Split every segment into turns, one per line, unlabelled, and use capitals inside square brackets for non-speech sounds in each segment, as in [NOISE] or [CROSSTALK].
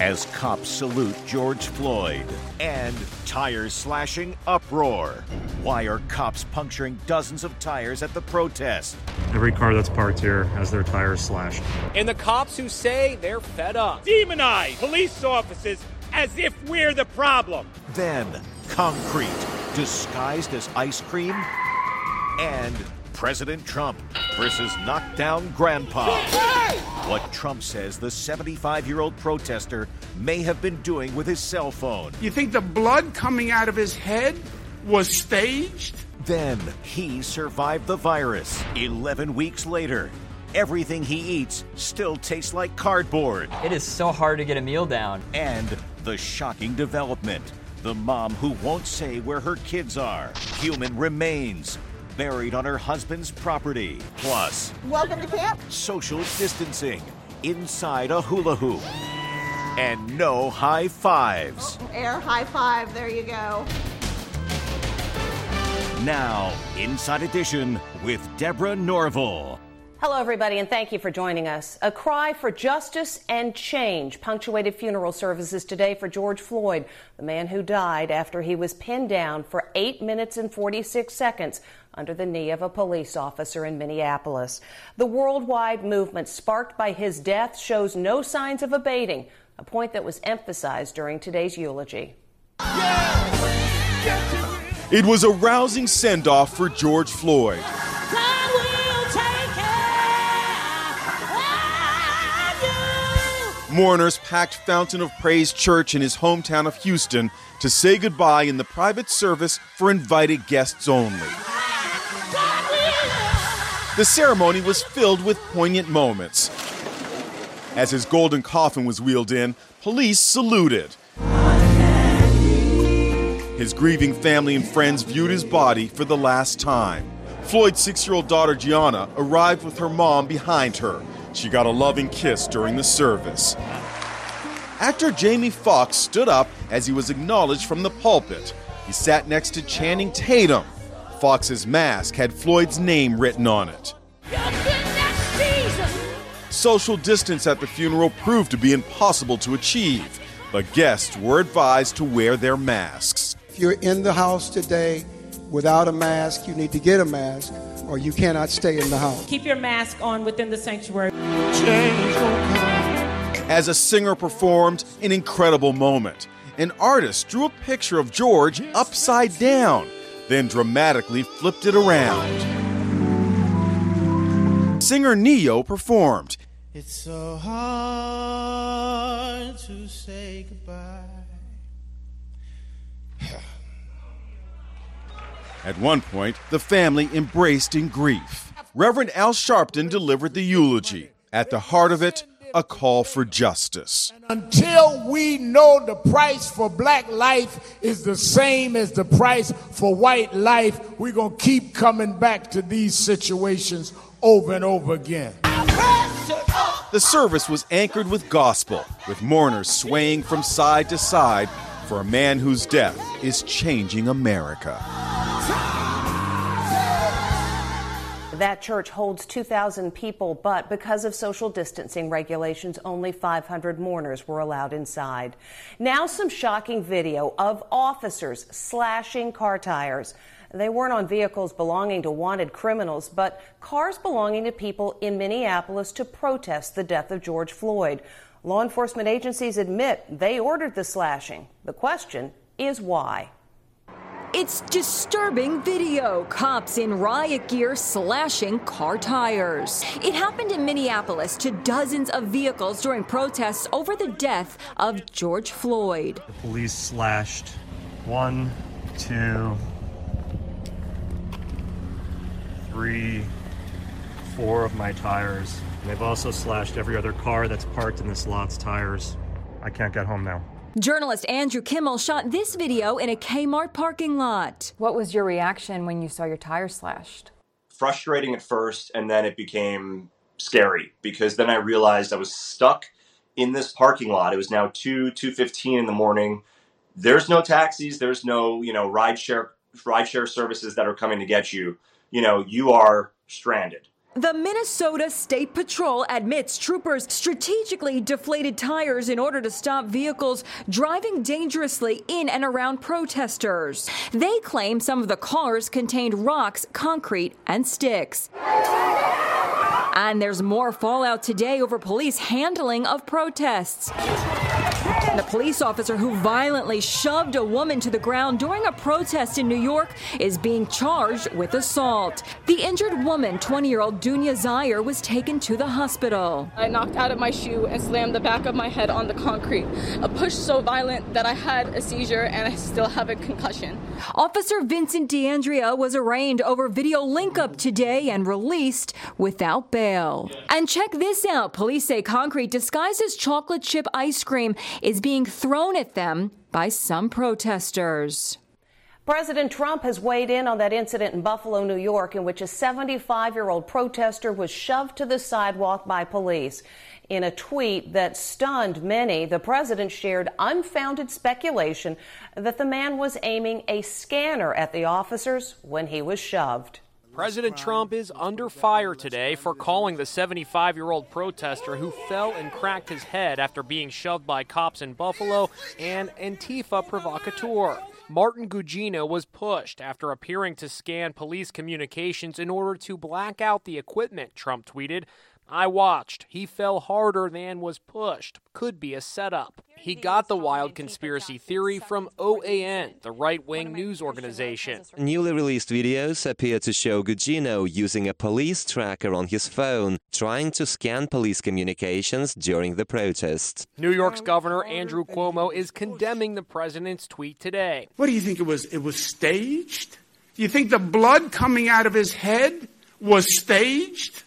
as cops salute George Floyd. And tire slashing uproar. Why are cops puncturing dozens of tires at the protest?
Every car that's parked here has their tires slashed.
And the cops who say they're fed up.
Demonize police officers as if we're the problem.
Then, concrete disguised as ice cream. And President Trump versus knockdown grandpa. What Trump says the 75 year old protester may have been doing with his cell phone.
You think the blood coming out of his head was staged?
Then he survived the virus. 11 weeks later, everything he eats still tastes like cardboard.
It is so hard to get a meal down.
And the shocking development the mom who won't say where her kids are. Human remains buried on her husband's property. Plus,
welcome to camp.
Social distancing inside a hula hoop. And no high fives.
Oh, air high five, there you go.
Now, Inside Edition with Deborah Norville.
Hello, everybody, and thank you for joining us. A cry for justice and change punctuated funeral services today for George Floyd, the man who died after he was pinned down for 8 minutes and 46 seconds under the knee of a police officer in Minneapolis. The worldwide movement sparked by his death shows no signs of abating, a point that was emphasized during today's eulogy.
It was a rousing send off for George Floyd. Mourners packed Fountain of Praise Church in his hometown of Houston to say goodbye in the private service for invited guests only. The ceremony was filled with poignant moments. As his golden coffin was wheeled in, police saluted. His grieving family and friends viewed his body for the last time. Floyd's six year old daughter Gianna arrived with her mom behind her. She got a loving kiss during the service. Actor Jamie Foxx stood up as he was acknowledged from the pulpit. He sat next to Channing Tatum. Foxx's mask had Floyd's name written on it. Social distance at the funeral proved to be impossible to achieve, but guests were advised to wear their masks.
If you're in the house today without a mask, you need to get a mask or you cannot stay in the house.
Keep your mask on within the sanctuary.
As a singer performed an incredible moment, an artist drew a picture of George upside down, then dramatically flipped it around. Singer Ne-Yo performed.
It's so hard to say goodbye. [SIGHS]
At one point, the family embraced in grief. Reverend Al Sharpton delivered the eulogy. At the heart of it, a call for justice.
Until we know the price for black life is the same as the price for white life, we're going to keep coming back to these situations over and over again.
The service was anchored with gospel, with mourners swaying from side to side for a man whose death is changing America.
That church holds 2,000 people, but because of social distancing regulations, only 500 mourners were allowed inside. Now, some shocking video of officers slashing car tires. They weren't on vehicles belonging to wanted criminals, but cars belonging to people in Minneapolis to protest the death of George Floyd. Law enforcement agencies admit they ordered the slashing. The question is why.
It's disturbing video. Cops in riot gear slashing car tires. It happened in Minneapolis to dozens of vehicles during protests over the death of George Floyd.
The police slashed one, two, three, four of my tires. They've also slashed every other car that's parked in this lot's tires. I can't get home now.
Journalist Andrew Kimmel shot this video in a Kmart parking lot.
What was your reaction when you saw your tire slashed?
Frustrating at first, and then it became scary because then I realized I was stuck in this parking lot. It was now 2 2:15 in the morning. There's no taxis, there's no, you know, rideshare rideshare services that are coming to get you. You know, you are stranded.
The Minnesota State Patrol admits troopers strategically deflated tires in order to stop vehicles driving dangerously in and around protesters. They claim some of the cars contained rocks, concrete, and sticks. And there's more fallout today over police handling of protests. The police officer who violently shoved a woman to the ground during a protest in New York is being charged with assault. The injured woman, 20 year old Dounya Zayer, was taken to the hospital.
I knocked out of my shoe and slammed the back of my head on the concrete. A push so violent that I had a seizure and I still have a concussion.
Officer Vincent D'Andraia was arraigned over video link up today and released without bail. And check this out police say concrete disguised as chocolate chip ice cream is being thrown at them by some protesters.
President Trump has weighed in on that incident in Buffalo, New York, in which a 75 year old protester was shoved to the sidewalk by police. In a tweet that stunned many, the president shared unfounded speculation that the man was aiming a scanner at the officers when he was shoved.
President Trump is under fire today for calling the 75 year old protester who fell and cracked his head after being shoved by cops in Buffalo an Antifa provocateur. Martin Gugino was pushed after appearing to scan police communications in order to black out the equipment, Trump tweeted. I watched. He fell harder than was pushed. Could be a setup. He got the wild conspiracy theory from OAN, the right wing news organization.
Newly released videos appear to show Gugino using a police tracker on his phone, trying to scan police communications during the protest.
New York's Governor Andrew Cuomo is condemning the president's tweet today.
What do you think it was? It was staged? Do you think the blood coming out of his head was staged?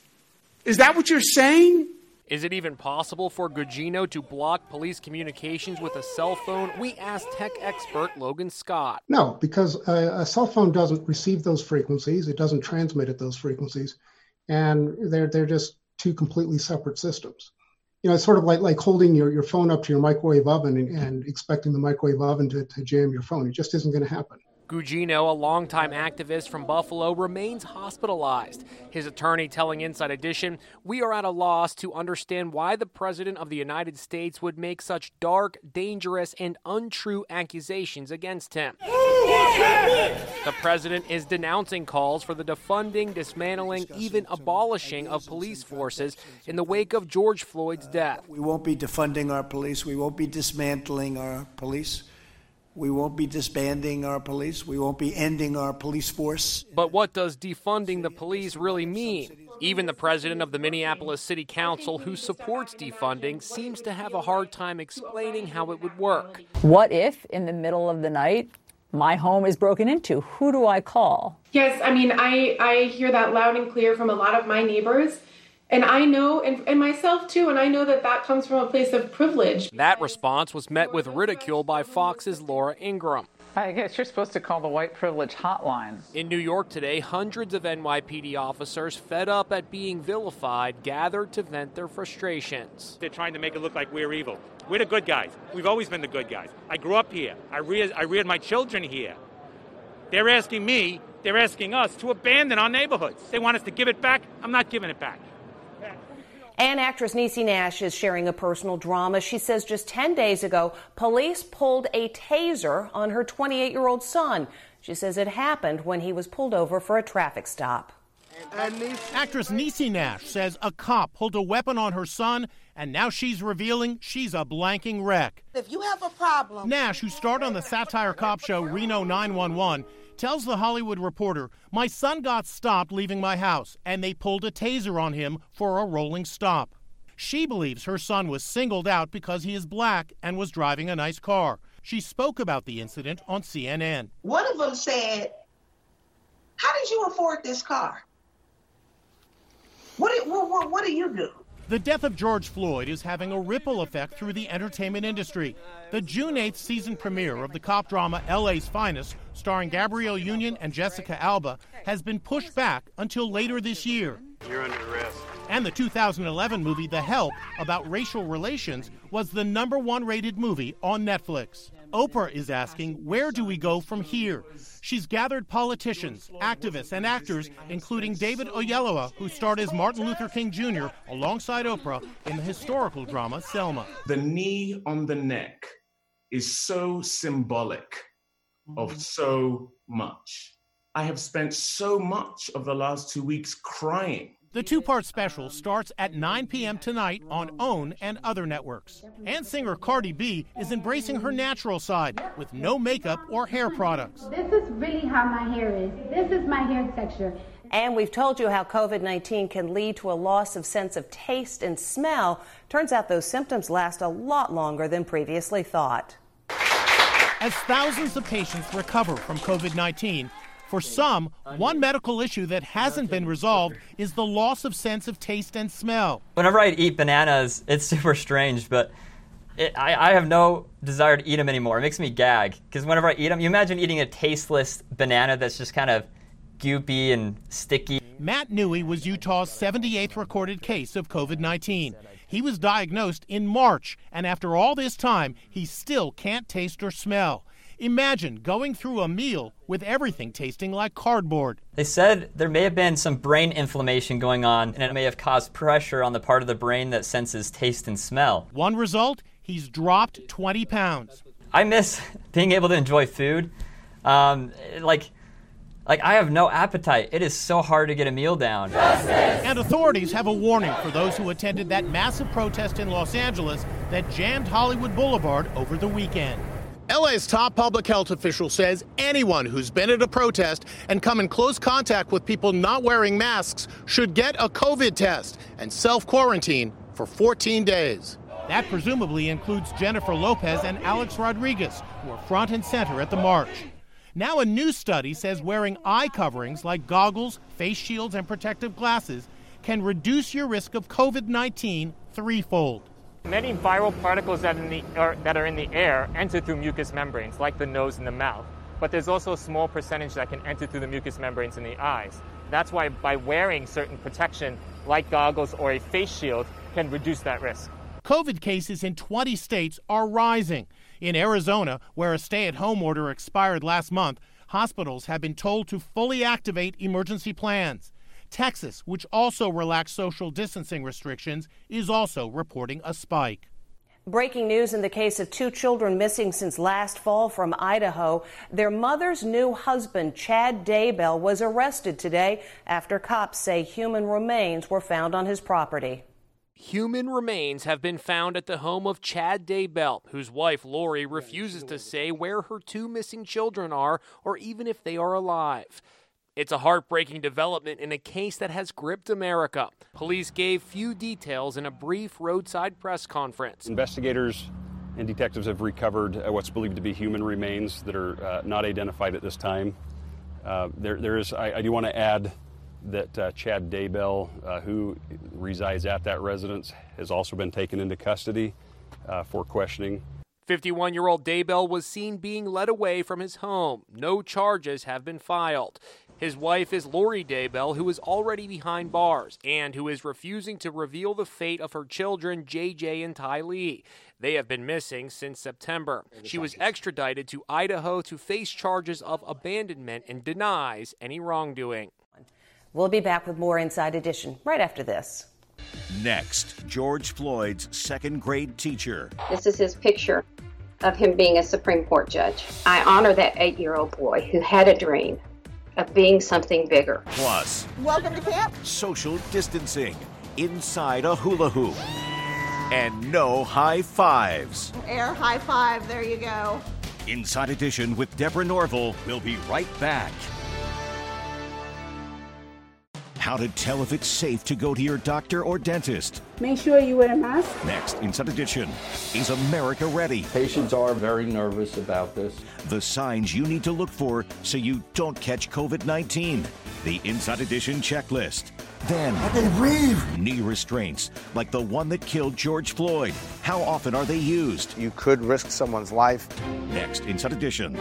Is that what you're saying?
Is it even possible for Gugino to block police communications with a cell phone? We asked tech expert Logan Scott.
No, because a, a, cell phone doesn't receive those frequencies. It doesn't transmit at those frequencies, and they're they're just two completely separate systems. You know, it's sort of like like holding your, your phone up to your microwave oven and, and expecting the microwave oven to, to jam your phone. It just isn't going to happen.
Gugino, a longtime activist from Buffalo, remains hospitalized. His attorney telling Inside Edition, We are at a loss to understand why the President of the United States would make such dark, dangerous, and untrue accusations against him. The President is denouncing calls for the defunding, dismantling, even abolishing of police forces in the wake of George Floyd's uh, death.
We won't be defunding our police, we won't be dismantling our police. We won't be disbanding our police. We won't be ending our police force.
But what does defunding the police really mean? Even the president of the Minneapolis City Council, who supports defunding, seems to have a hard time explaining how it would work.
What if, in the middle of the night, my home is broken into? Who do I call?
Yes, I mean, I, I hear that loud and clear from a lot of my neighbors. And I know, and, and myself too, and I know that that comes from a place of privilege.
That response was met with ridicule by Fox's Laura Ingraham.
I guess you're supposed to call the white privilege hotline.
In New York today, hundreds of NYPD officers, fed up at being vilified, gathered to vent their frustrations.
They're trying to make it look like we're evil. We're the good guys. We've always been the good guys. I grew up here. I reared, I reared my children here. They're asking me, they're asking us to abandon our neighborhoods. They want us to give it back. I'm not giving it back.
And actress Niecy Nash is sharing a personal drama. She says just 10 days ago, police pulled a taser on her 28 year old son. She says it happened when he was pulled over for a traffic stop.
Actress Niecy Nash says a cop pulled a weapon on her son, and now she's revealing she's a blanking wreck.
If you have a problem,
Nash, who starred on the satire cop show Reno 911, tells The Hollywood Reporter, My son got stopped leaving my house, and they pulled a taser on him for a rolling stop. She believes her son was singled out because he is black and was driving a nice car. She spoke about the incident on CNN.
one of them said, "How did you afford this car? What what, what, what do you do?"
The death of George Floyd is having a ripple effect through the entertainment industry. The June 8th season premiere of the cop drama LA's Finest, starring Gabrielle Union and Jessica Alba, has been pushed back until later this year.
You're under arrest.
And the 2011 movie The Help, about racial relations, was the number one rated movie on Netflix. Oprah is asking, where do we go from here? She's gathered politicians, activists, and actors, including David Oyelowo, who starred as Martin Luther King Jr. alongside Oprah in the historical drama Selma.
The knee on the neck is so symbolic of so much. I have spent so much of the last two weeks crying.
The two part special starts at 9 p.m. tonight on OWN and other networks. And singer Cardi B is embracing her natural side with no makeup or hair products.
This is really how my hair is. This is my hair texture.
And we've told you how COVID 19 can lead to a loss of sense of taste and smell. Turns out those symptoms last a lot longer than previously thought.
As thousands of patients recover from COVID 19, for some, one medical issue that hasn't been resolved is the loss of sense of taste and smell.
Whenever I eat bananas, it's super strange, but it, I, I have no desire to eat them anymore. It makes me gag because whenever I eat them, you imagine eating a tasteless banana that's just kind of goopy and sticky.
Matt Newey was Utah's 78th recorded case of COVID 19. He was diagnosed in March, and after all this time, he still can't taste or smell. Imagine going through a meal with everything tasting like cardboard.
They said there may have been some brain inflammation going on, and it may have caused pressure on the part of the brain that senses taste and smell.
One result he's dropped 20 pounds.
I miss [LAUGHS] being able to enjoy food. Um, like, like I have no appetite. It is so hard to get a meal down.
And authorities have a warning for those who attended that massive protest in Los Angeles that jammed Hollywood Boulevard over the weekend. LA's top public health official says anyone who's been at a protest and come in close contact with people not wearing masks should get a COVID test and self quarantine for 14 days. That presumably includes Jennifer Lopez and Alex Rodriguez, who are front and center at the march. Now, a new study says wearing eye coverings like goggles, face shields, and protective glasses can reduce your risk of COVID 19 threefold.
Many viral particles that, the, are, that are in the air enter through mucous membranes, like the nose and the mouth. But there's also a small percentage that can enter through the mucous membranes in the eyes. That's why by wearing certain protection, like goggles or a face shield, can reduce that risk.
COVID cases in 20 states are rising. In Arizona, where a stay at home order expired last month, hospitals have been told to fully activate emergency plans. Texas, which also relaxed social distancing restrictions, is also reporting a spike.
Breaking news in the case of two children missing since last fall from Idaho. Their mother's new husband, Chad Daybell, was arrested today after cops say human remains were found on his property.
Human remains have been found at the home of Chad Daybell, whose wife Lori refuses to say where her two missing children are or even if they are alive. It's a heartbreaking development in a case that has gripped America. Police gave few details in a brief roadside press conference.
Investigators and detectives have recovered uh, what's believed to be human remains that are uh, not identified at this time. Uh, there, there is, I, I do want to add that uh, Chad Daybell, uh, who resides at that residence, has also been taken into custody uh, for questioning.
51 year old Daybell was seen being led away from his home. No charges have been filed. His wife is Lori Daybell, who is already behind bars and who is refusing to reveal the fate of her children, JJ and Tylee. They have been missing since September. She was extradited to Idaho to face charges of abandonment and denies any wrongdoing.
We'll be back with more Inside Edition right after this.
Next, George Floyd's second grade teacher.
This is his picture of him being a Supreme Court judge. I honor that eight year old boy who had a dream
of being something bigger.
Plus,
Welcome to camp.
social distancing inside a hula hoop. And no high fives.
Air high five. There you go.
Inside Edition with Deborah Norville. We'll be right back. How to tell if it's safe to go to your doctor or dentist.
Make sure you wear a mask.
Next, Inside Edition. Is America ready?
Patients are very nervous about this.
The signs you need to look for so you don't catch COVID 19. The Inside Edition checklist. Then, I can breathe. Knee restraints, like the one that killed George Floyd. How often are they used?
You could risk someone's life.
Next, Inside Edition.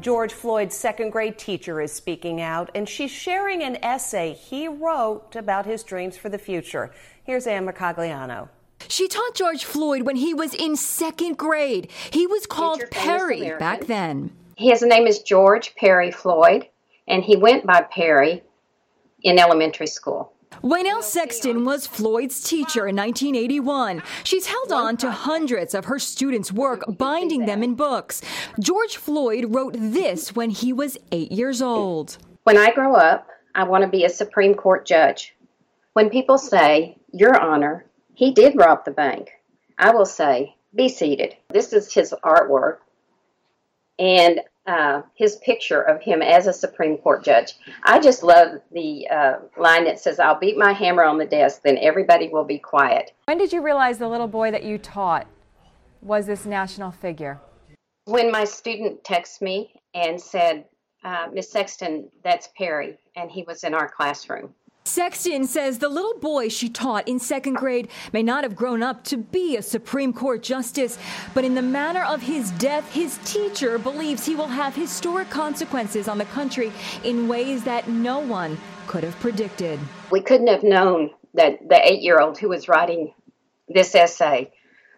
George Floyd's second grade teacher is speaking out, and she's sharing an essay he wrote about his dreams for the future. Here's Ann Mercogliano.
She taught George Floyd when he was in second grade. He was called
Teacher,
Perry back then.
His name is George Perry Floyd, and he went by Perry in elementary school.
Waynell Sexton was Floyd's teacher in 1981. She's held on to hundreds of her students' work, binding them in books. George Floyd wrote this when he was eight years old.
When I grow up, I want to be a Supreme Court judge. When people say, Your Honor, he did rob the bank, I will say, Be seated. This is his artwork and uh, his picture of him as a Supreme Court judge. I just love the uh, line that says, I'll beat my hammer on the desk, then everybody will be quiet.
When did you realize the little boy that you taught was this national figure?
When my student texted me and said, uh, Miss Sexton, that's Perry, and he was in our classroom.
Sexton says the little boy she taught in second grade may not have grown up to be a Supreme Court justice, but in the manner of his death, his teacher believes he will have historic consequences on the country in ways that no one could have predicted.
We couldn't have known that the eight year old who was writing this essay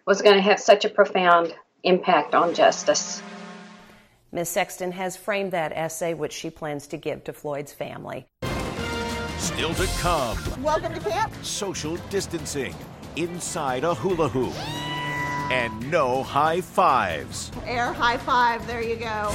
was going to have such a profound impact on justice.
Ms. Sexton has framed that essay, which she plans to give to Floyd's family.
Still to come.
Welcome to camp.
Social distancing inside a hula hoop. And no high fives.
Air high five. There you go.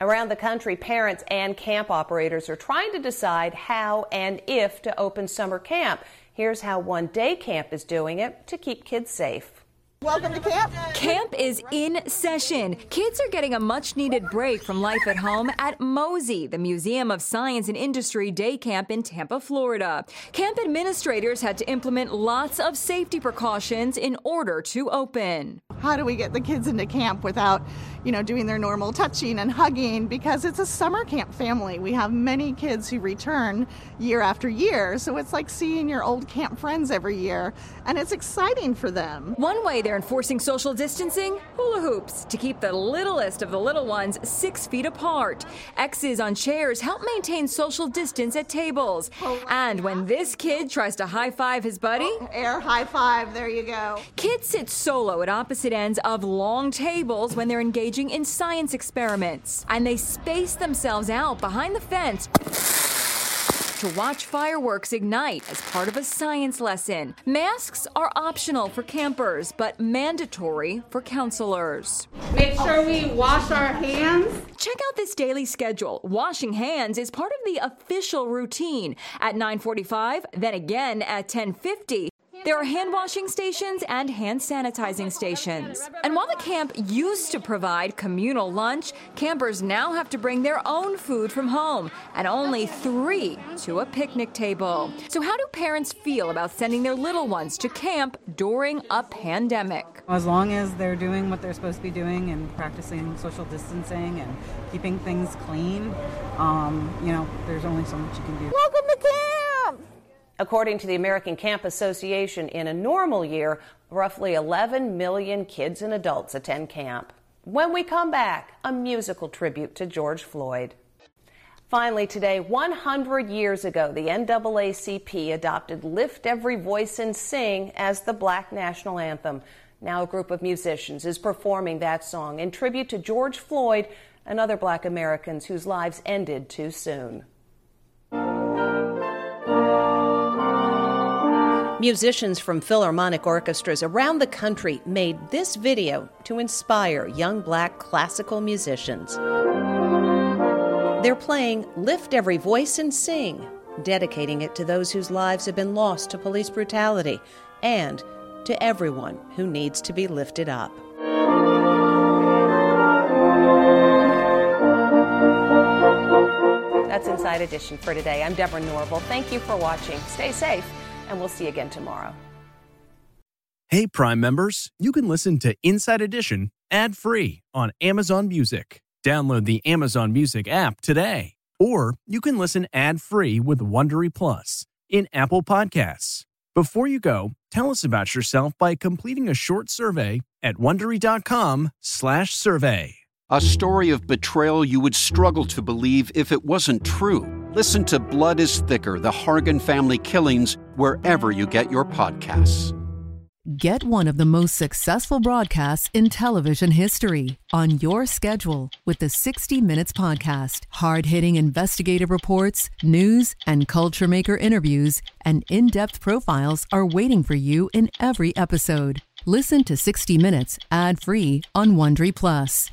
Around the country, parents and camp operators are trying to decide how and if to open summer camp. Here's how one day camp is doing it to keep kids safe.
Welcome to camp.
Camp is in session. Kids are getting a much needed break from life at home at MOSI, the Museum of Science and Industry Day Camp in Tampa, Florida. Camp administrators had to implement lots of safety precautions in order to open.
How do we get the kids into camp without, you know, doing their normal touching and hugging? Because it's a summer camp family. We have many kids who return year after year, so it's like seeing your old camp friends every year, and it's exciting for them.
One way they're enforcing social distancing hula hoops to keep the littlest of the little ones six feet apart. X's on chairs help maintain social distance at tables. And when this kid tries to high five his buddy,
Air high five. There you go.
Kids sit solo at opposite ends of long tables when they're engaging in science experiments. And they space themselves out behind the fence to watch fireworks ignite as part of a science lesson. Masks are optional for campers, but mandatory for counselors.
Make sure we wash our hands.
Check out this daily schedule. Washing hands is part of the official routine at 9:45, then again at 10:50. There are hand washing stations and hand sanitizing stations. And while the camp used to provide communal lunch, campers now have to bring their own food from home and only three to a picnic table. So, how do parents feel about sending their little ones to camp during a pandemic?
As long as they're doing what they're supposed to be doing and practicing social distancing and keeping things clean, um, you know, there's only so much you can do.
Welcome to camp.
According to the American Camp Association, in a normal year, roughly 11 million kids and adults attend camp. When we come back, a musical tribute to George Floyd. Finally, today, 100 years ago, the NAACP adopted Lift Every Voice and Sing as the black national anthem. Now, a group of musicians is performing that song in tribute to George Floyd and other black Americans whose lives ended too soon. Musicians from philharmonic orchestras around the country made this video to inspire young black classical musicians. They're playing Lift Every Voice and Sing, dedicating it to those whose lives have been lost to police brutality and to everyone who needs to be lifted up. That's Inside Edition for today. I'm Deborah Norville. Thank you for watching. Stay safe, and we'll see you again tomorrow.
Hey, Prime members, you can listen to Inside Edition ad free on Amazon Music. Download the Amazon Music app today. Or you can listen ad free with Wondery Plus in Apple Podcasts. Before you go, tell us about yourself by completing a short survey at wondery.com/slash survey.
A story of betrayal you would struggle to believe if it wasn't true. Listen to Blood is Thicker The Hargan Family Killings wherever you get your podcasts.
Get one of the most successful broadcasts in television history on your schedule with the 60 Minutes Podcast. Hard hitting investigative reports, news, and culture maker interviews, and in depth profiles are waiting for you in every episode. Listen to 60 Minutes ad free on Wondery Plus